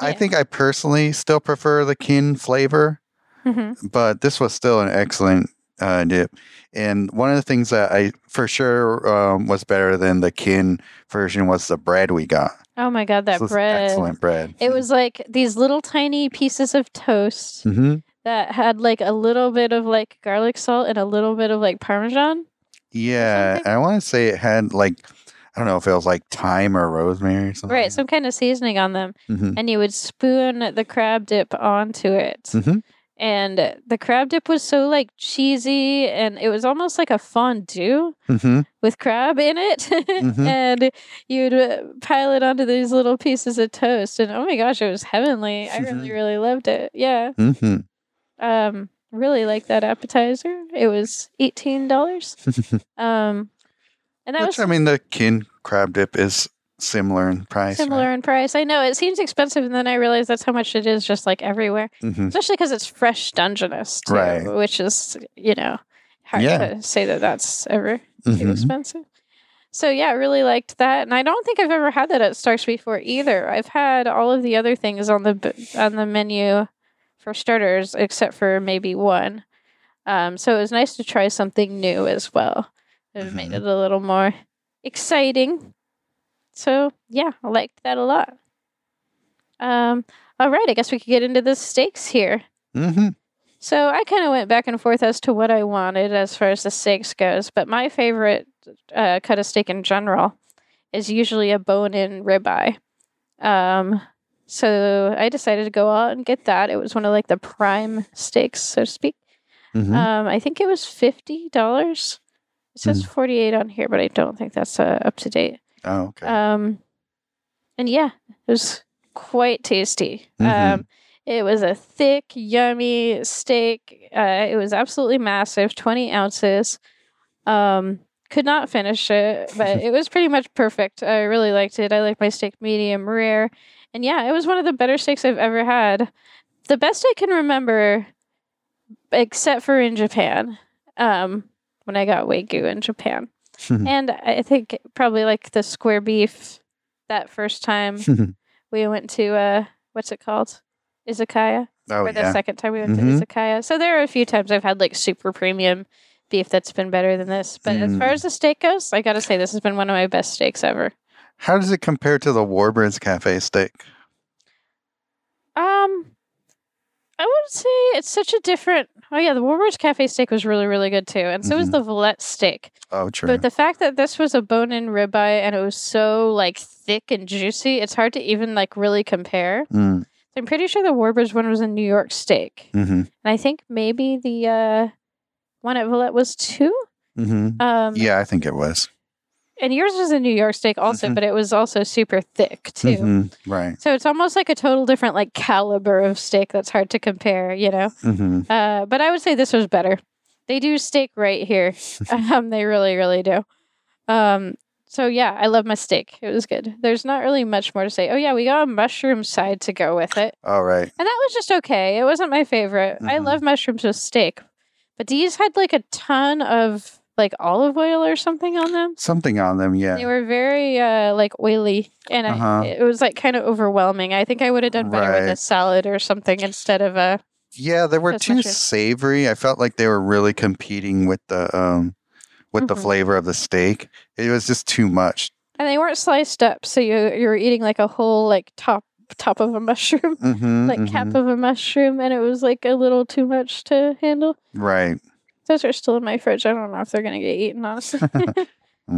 I think I personally still prefer the kin flavor, Mhm. but this was still an excellent uh, dip. And one of the things that I for sure um, was better than the kin version was the bread we got. Oh my god, that bread! excellent bread. It was like these little tiny pieces of toast hmm that had like a little bit of like garlic salt and a little bit of like parmesan. Yeah? I want to say it had like I don't know if it was like thyme or rosemary or something. Right, some kind of seasoning on them. hmm And you would spoon the crab dip onto it. hmm And the crab dip was so like cheesy and it was almost like a fondue hmm with crab in it. Mhm. (laughs) and you'd uh, pile it onto these little pieces of toast. And oh my gosh, it was heavenly. I really, Mhm. really loved it. Yeah. Um, really liked that appetizer. It was eighteen dollars. (laughs) Um, and that Which was I mean, the kin crab dip is similar in price. similar in price. I know it seems expensive, and then I realized that's how much it is, just like everywhere. hmm Especially because it's fresh Dungeness, too, Right. which is you know hard Yeah. to say that that's ever too hmm expensive. So yeah, I really liked that, and I don't think I've ever had that at Starks before either. I've had all of the other things on the on the menu for starters, except for maybe one. Um, so it was nice to try something new as well. It made Mhm. it a little more exciting. So yeah, I liked that a lot. Um, all right, I guess we could get into the steaks here. hmm So I kind of went back and forth as to what I wanted as far as the steaks goes, but my favorite uh, cut of steak in general is usually a bone-in ribeye. Um, so I decided to go out and get that. It was one of like the prime steaks, so to speak. hmm Um, I think it was fifty dollars. It says forty-eight on here, but I don't think that's uh, up to date. oh, okay. Um, and yeah, it was quite tasty. Mhm. Um, it was a thick, yummy steak. Uh, it was absolutely massive, 20 ounces. Um, could not finish it, but (laughs) it was pretty much perfect. I really liked it. I like my steak medium rare. And yeah, it was one of the better steaks I've ever had. The best I can remember, except for in Japan, um, when I got Wagyu in Japan. (laughs) and I think probably like the square beef that first time (laughs) we went to uh what's it called? Izakaya. oh, or the yeah. second time we went Mhm. to Izakaya. So there are a few times I've had like super premium beef that's been better than this. But as far Mm. as the steak goes, I gotta say this has been one of my best steaks ever. How does it compare to the Warbirds Cafe steak? Um I would say it's such a different oh yeah, the Warbirds Cafe steak was really, really good too. And so was Mhm. the Valette steak. Oh, true. But the fact that this was a bone in ribeye and it was so like thick and juicy, it's hard to even like really compare. mm I'm pretty sure the Warbirds one was a New York steak. hmm And I think maybe the uh, one at Valette was two. hmm Um, Yeah, I think it was. And yours was a New York steak also, Mhm. but it was also super thick too. hmm Right. So it's almost like a total different like caliber of steak that's hard to compare, you know. hmm Uh, but I would say this was better. They do steak right here. (laughs) um, they really, really do. Um, so yeah, I love my steak. It was good. There's not really much more to say. Oh yeah, we got a mushroom side to go with it. All right. And that was just okay. It wasn't my favorite. I Mhm. love mushrooms with steak. But these had like a ton of like olive oil or something on them. Something on them, yeah. They were very uh like oily and Uh-huh. I, it was like kind of overwhelming. I think I would have done better with a salad or something instead of a Yeah, they were too true. savory. I felt like they were really competing with the um with the Mhm. flavor of the steak. It was just too much. and they weren't sliced up, so you you were eating like a whole like top top of a mushroom, hmm (laughs) like cap of a mushroom, and it was like a little too much to handle. Right. Those are still in my fridge. I don't know if they're gonna get eaten, honestly. (laughs) (laughs)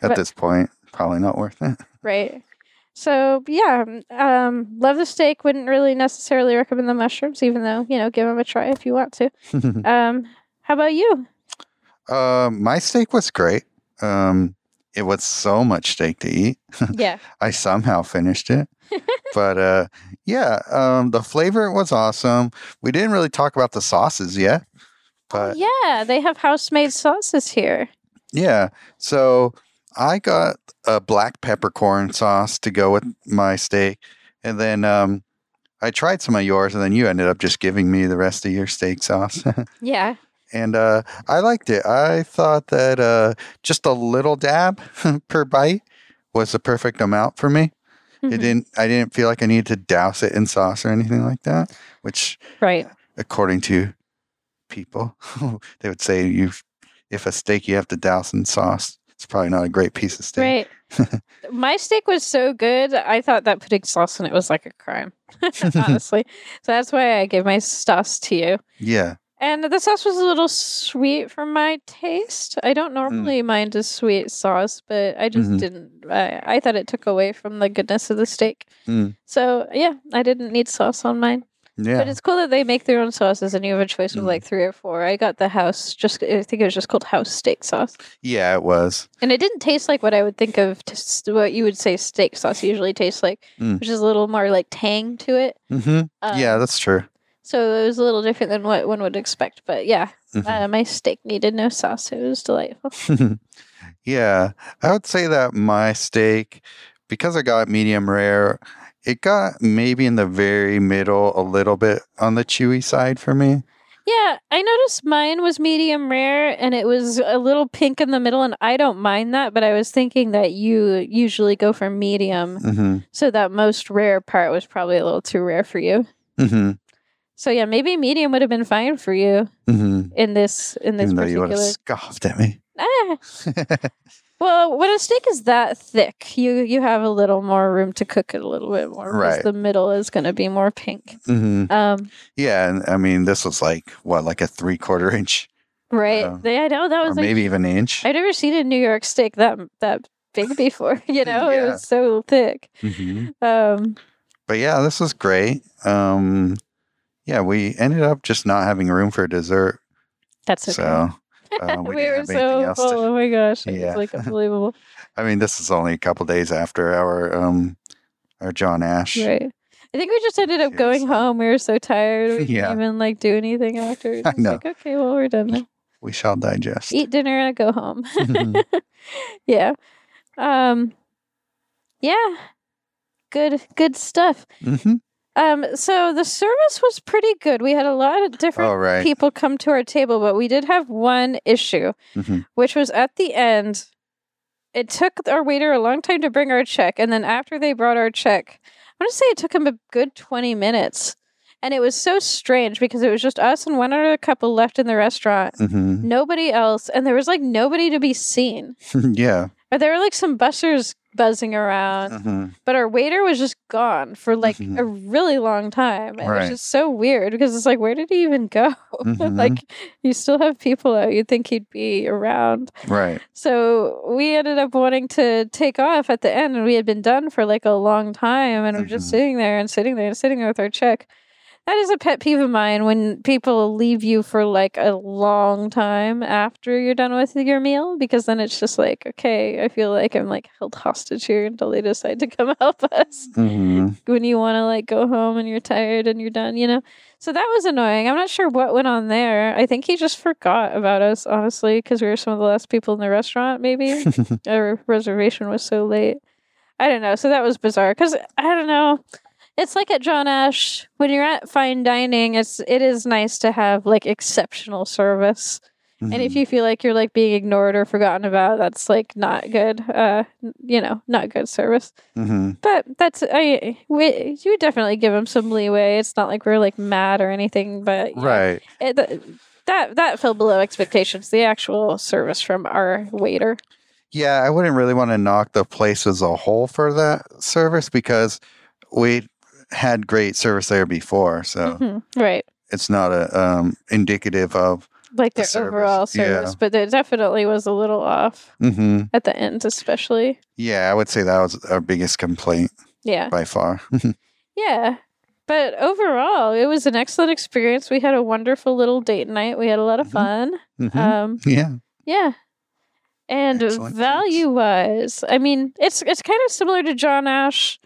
At But- this point, probably not worth it. (laughs) right. So yeah, um, love the steak. Wouldn't really necessarily recommend the mushrooms, even though you know, give them a try if you want to. Um, how about you? uh, my steak was great. Um, it was so much steak to eat. Yeah, I somehow finished it. but uh, yeah, um, the flavor was awesome. We didn't really talk about the sauces yet. But yeah, they have house-made sauces here. Yeah. So I got a black peppercorn sauce to go with my steak. And then um, I tried some of yours, and then you ended up just giving me the rest of your steak sauce. (laughs) Yeah, and uh, I liked it. I thought that uh, just a little dab (laughs) per bite was the perfect amount for me. It Mhm. didn't. I didn't feel like I needed to douse it in sauce or anything like that. Which, right. according to people, (laughs) they would say you, if a steak you have to douse in sauce, it's probably not a great piece of steak. Right. (laughs) My steak was so good. I thought that putting sauce in it was like a crime, (laughs) honestly. so that's why I gave my sauce to you. Yeah. And the sauce was a little sweet for my taste. I don't normally mind a sweet sauce, but I just Mhm. didn't. I, I thought it took away from the goodness of the steak. Mm. So yeah, I didn't need sauce on mine. Yeah. But it's cool that they make their own sauces, and you have a choice of Mm. like three or four. I got the house, just I think it was just called house steak sauce, yeah, it was. and it didn't taste like what I would think of to, what you would say steak sauce usually tastes like, Mm. which is a little more like tang to it. hmm Um, yeah, that's true. so it was a little different than what one would expect. But yeah, Mhm. uh, my steak needed no sauce. It was delightful. (laughs) yeah, I would say that my steak, because I got medium rare, it got maybe in the very middle, a little bit on the chewy side for me. Yeah, I noticed mine was medium rare and it was a little pink in the middle, and I don't mind that, but I was thinking that you usually go for medium, hmm so that most rare part was probably a little too rare for you. hmm So yeah, maybe medium would have been fine for you hmm in this in this Even though you would have scoffed at me. Ah. (laughs) Well, when a steak is that thick, you you have a little more room to cook it a little bit more. Right. The middle is going to be more pink. hmm Um, Yeah, and I mean, this was like what, like a three quarter inch, right. Yeah. They- I know that was like maybe even an inch. I've never seen a New York steak that that big before. (laughs) You know, it was so thick. hmm Um, But yeah, this was great. Um, yeah, we ended up just not having room for dessert, that's okay. so uh, we, we, were so full. to. Oh my gosh, Yeah. was like (laughs) unbelievable. I mean, this is only a couple days after our um our John Ash. right. I think we just ended up going home. We were so tired. We (laughs) Yeah. didn't even like do anything after. (laughs) I know. like, okay, well, we're done now. We shall digest. Eat dinner and go home. Mhm. yeah. Um, yeah. Good, good stuff. hmm Um, so the service was pretty good. We had a lot of different right. people come to our table, but we did have one issue, Mhm. which was at the end. It took our waiter a long time to bring our check, and then after they brought our check, I'm gonna say it took him a good 20 minutes. And it was so strange because it was just us and one other couple left in the restaurant. hmm Nobody else, and there was like nobody to be seen. (laughs) yeah. Or there were like some bussers buzzing around, hmm but our waiter was just gone for like Mhm. a really long time. And It Right. was just so weird because it's like, where did he even go? (laughs) Mhm. like, you still have people out. You'd think he'd be around. Right. So we ended up wanting to take off at the end, and we had been done for like a long time, and we're just Mhm. sitting there and sitting there and sitting there with our check. That is a pet peeve of mine when people leave you for like a long time after you're done with your meal because then it's just like, okay, I feel like I'm like held hostage here until they decide to come (laughs) help us hmm when you want to like go home and you're tired and you're done, you know? So that was annoying. I'm not sure what went on there. I think he just forgot about us, honestly, because we were some of the last people in the restaurant, maybe. (laughs) Our reservation was so late. I don't know. So that was bizarre because I don't know. It's like at John Ash when you're at fine dining. It's it is nice to have like exceptional service, and if Mm-hmm. you feel like you're like being ignored or forgotten about, that's like not good. Uh, you know, not good service. hmm But that's I we you would definitely give them some leeway. It's not like we're like mad or anything, but yeah, Right. it, that that fell below expectations. The actual service from our waiter. Yeah, I wouldn't really want to knock the place as a whole for that service because we had great service there before, so Mhm, Right. it's not a um, indicative of. Like The their service, overall service, yeah. but it definitely was a little off hmm at the end, especially. Yeah, I would say that was our biggest complaint Yeah. by far. (laughs) Yeah. But overall, it was an excellent experience. We had a wonderful little date night. We had a lot of Mhm. fun. Mhm. Um, yeah. Yeah. And Excellent, value wise, I mean, it's it's kind of similar to John Ash,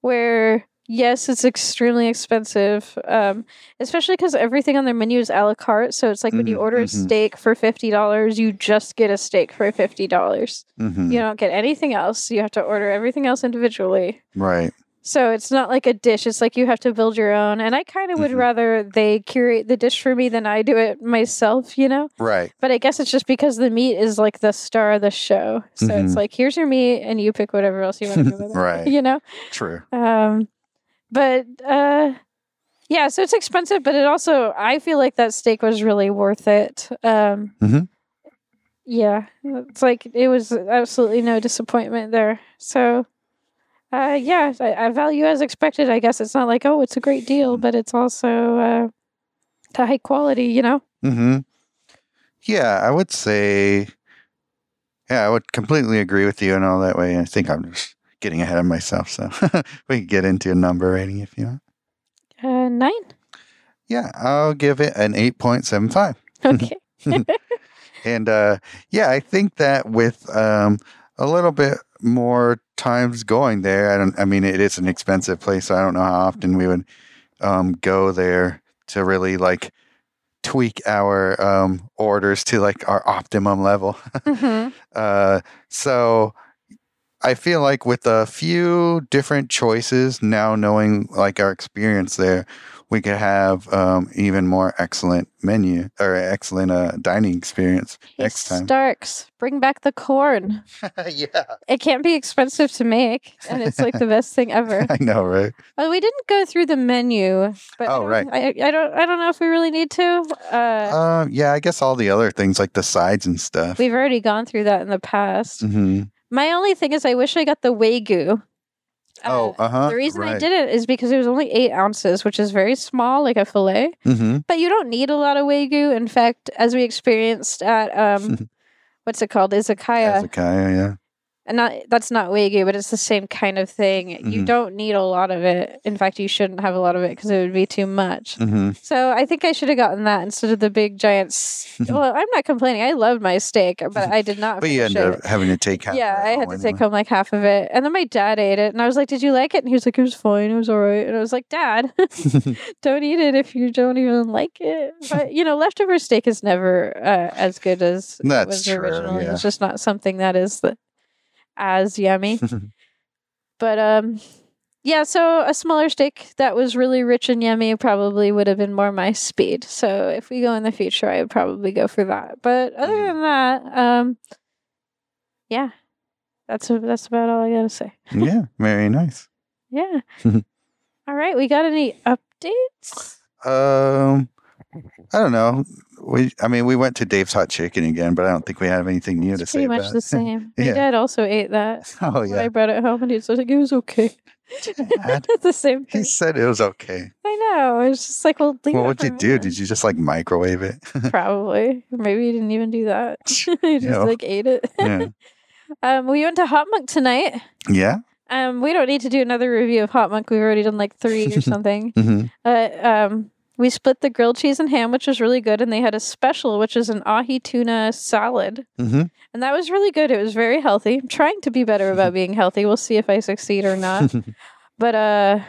where yes, it's extremely expensive, um, especially because everything on their menu is a la carte. So it's like when you Mhm, order a mhm. steak for fifty dollars, you just get a steak for fifty dollars. hmm You don't get anything else. You have to order everything else individually. Right. So it's not like a dish. It's like you have to build your own. And I kind of would Mhm. rather they curate the dish for me than I do it myself, you know? Right. But I guess it's just because the meat is like the star of the show. So it's Mhm. like, here's your meat and you pick whatever else you want to do with it. (laughs) Right. You know? True. Um, but uh, yeah, so it's expensive, but it also, I feel like that steak was really worth it. Um, Mhm. yeah, it's like it was absolutely no disappointment there. So, uh, yeah, I, I value as expected. I guess it's not like oh, it's a great deal, but it's also uh, to high quality. You know. hmm Yeah, I would say, yeah, I would completely agree with you in all that way. I think I'm just getting ahead of myself. So (laughs) we can get into a number rating if you want. Uh, nine. Yeah, I'll give it an 8.75. Okay. (laughs) And uh, yeah, I think that with um, a little bit more times going there, I don't. I mean, it is an expensive place. So I don't know how often we would um, go there to really like tweak our um, orders to like our optimum level. hmm (laughs) Uh, so I feel like with a few different choices, now knowing like our experience there, we could have um, even more excellent menu or excellent uh, dining experience next time. Starks, bring back the corn. (laughs) yeah, It can't be expensive to make, and it's like the best thing ever. (laughs) I know, right? Well, we didn't go through the menu, but Oh, don't- right. I, I don't. I don't know if we really need to. Uh, Um, yeah, I guess all the other things like the sides and stuff. we've already gone through that in the past. hmm My only thing is, I wish I got the wagyu. oh, uh huh. the reason I did it is because it was only eight ounces, which is very small, like a fillet. hmm But you don't need a lot of wagyu. In fact, as we experienced at um, (laughs) what's it called, izakaya, izakaya, yeah. And not that's not wagyu, but it's the same kind of thing. You Mhm. don't need a lot of it. In fact, you shouldn't have a lot of it because it would be too much. hmm So I think I should have gotten that instead of the big giant. (laughs) well, I'm not complaining. I loved my steak, but I did not. (laughs) But you ended up having to take half. Yeah, I had to take home like half of it, and then my dad ate it, and I was like, "Did you like it?" And he was like, "It was fine. It was all right." And I was like, "Dad, (laughs) don't eat it if you don't even like it." But you know, leftover steak is never uh, as good as it That's was true, originally. yeah. It's just not something that is the, as yummy. (laughs) but um, yeah. So a smaller steak that was really rich and yummy probably would have been more my speed. So if we go in the future, I would probably go for that. But other Mhm. than that, um, yeah, that's that's about all I gotta say. (laughs) yeah, very nice. Yeah. (laughs) all right. We got any updates? Um, I don't know. We, I mean, we went to Dave's Hot Chicken again, but I don't think we have anything new to It's say pretty much about the (laughs) same. My Yeah. dad also ate that. (laughs) oh yeah, I brought it home, and he was like, "It was okay." (laughs) It's the same he said it was okay. I know. It's just like, well, Well, what'd you do? minute. Did you just like microwave it? Probably. Maybe he didn't even do that. he just know. like ate it. yeah. um, we went to Hot Monk tonight. Yeah. Um, we don't need to do another review of Hot Monk. We've already done like three or something. hmm Uh, um, we split the grilled cheese and ham, which was really good, and they had a special, which is an ahi tuna salad, hmm and that was really good. It was very healthy. I'm trying to be better about being healthy. We'll see if I succeed or not. (laughs) but uh,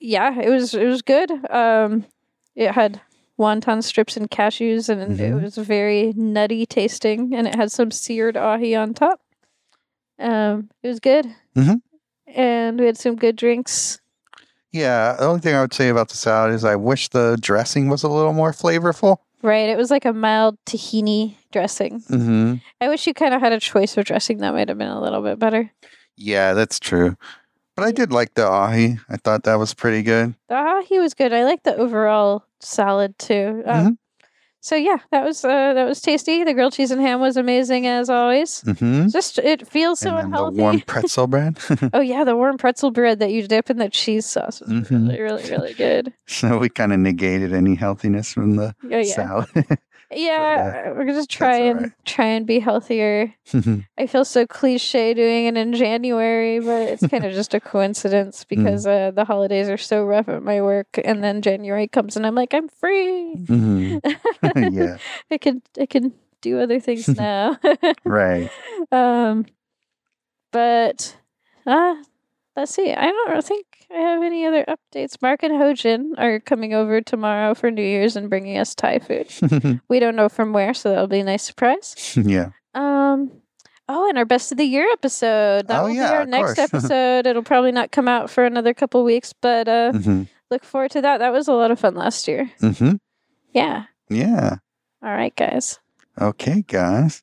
yeah, it was it was good. Um, it had wonton strips and cashews, and it Mhm. was very nutty tasting, and it had some seared ahi on top. Um, it was good, Mhm. and we had some good drinks. Yeah. The only thing I would say about the salad is I wish the dressing was a little more flavorful. Right, it was like a mild tahini dressing. Mm-hmm. I wish you kind of had a choice of dressing that might have been a little bit better. Yeah, that's true. But I did like the ahi. I thought that was pretty good. The ahi was good. I like the overall salad too. Um, Mhm. So yeah, that was uh, that was tasty. The grilled cheese and ham was amazing as always. Mm-hmm. Just it feels so and unhealthy. the warm pretzel bread. (laughs) oh yeah, the warm pretzel bread that you dip in the cheese sauce was Mhm. really, really, really good. (laughs) so we kind of negated any healthiness from the Oh yeah, salad. (laughs) yeah. We're gonna try and right. try and be healthier. (laughs) I feel so cliche doing it in January, but it's kind of just a coincidence (laughs) because uh, the holidays are so rough at my work, and then January comes and I'm like, I'm free. Mhm. (laughs) yeah, I can I can do other things now. right. um, but uh, let's see. I don't think I have any other updates. Mark and Hojin are coming over tomorrow for New Year's and bringing us Thai food. (laughs) We don't know from where, so that'll be a nice surprise. (laughs) yeah. Um. Oh, and our best of the year episode. That Oh, will yeah, be our next (laughs) episode. It'll probably not come out for another couple weeks, but uh, hmm look forward to that. That was a lot of fun last year. hmm Yeah. Yeah. All right, guys. Okay, guys.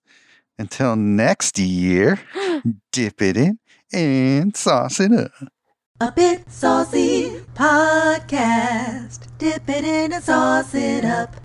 Until next year, (gasps) dip it in and sauce it up. A bit saucy podcast. Dip it in and sauce it up.